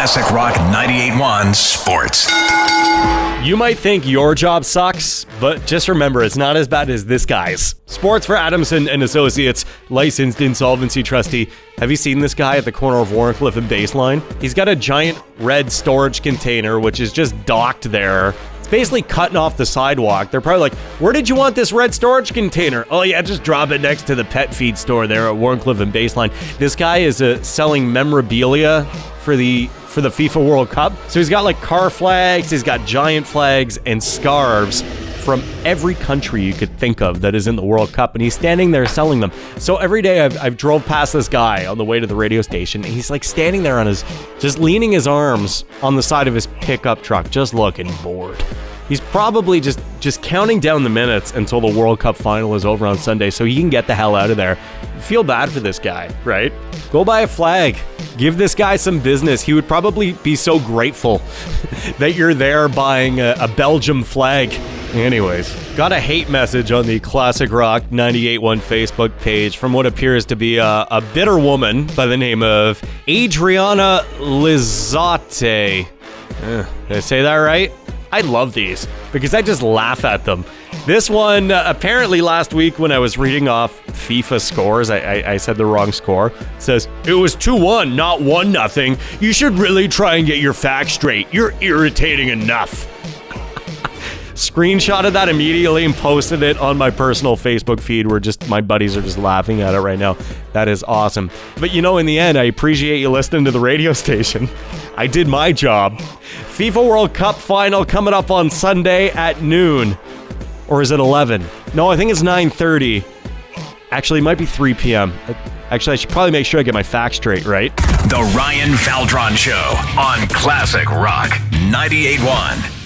Classic Rock 98.1 Sports. You might think your job sucks, but just remember it's not as bad as this guy's. Sports for Adamson and Associates, licensed insolvency trustee. Have you seen this guy at the corner of Wharncliffe and Baseline? He's got a giant red storage container which is just docked there. It's basically cutting off the sidewalk. They're probably like, "Where did you want this red storage container?" Oh yeah, just drop it next to the pet feed store there at Wharncliffe and Baseline. This guy is uh, selling memorabilia for the for the FIFA World Cup. So he's got like car flags, he's got giant flags and scarves from every country you could think of that is in the World Cup, and he's standing there selling them. So every day I've, I've drove past this guy on the way to the radio station, and he's like standing there on his, just leaning his arms on the side of his pickup truck, just looking bored. He's probably just just counting down the minutes until the World Cup final is over on Sunday so he can get the hell out of there. Feel bad for this guy, right? Go buy a flag. Give this guy some business. He would probably be so grateful that you're there buying a, a Belgium flag. Anyways, got a hate message on the Classic Rock 98.1 Facebook page from what appears to be a, a bitter woman by the name of Adriana Lizotte. Eh, did I say that right? I love these because I just laugh at them. This one, uh, apparently last week when I was reading off FIFA scores, I, I, I said the wrong score. It says, it was 2 1, not 1 nothing. You should really try and get your facts straight. You're irritating enough. Screenshotted that immediately and posted it on my personal Facebook feed where just my buddies are just laughing at it right now. That is awesome. But you know, in the end, I appreciate you listening to the radio station. I did my job. FIFA World Cup final coming up on Sunday at noon. Or is it 11? No, I think it's 9:30. Actually, it might be 3 p.m. Actually, I should probably make sure I get my facts straight, right? The Ryan Valdron Show on Classic Rock 98.1.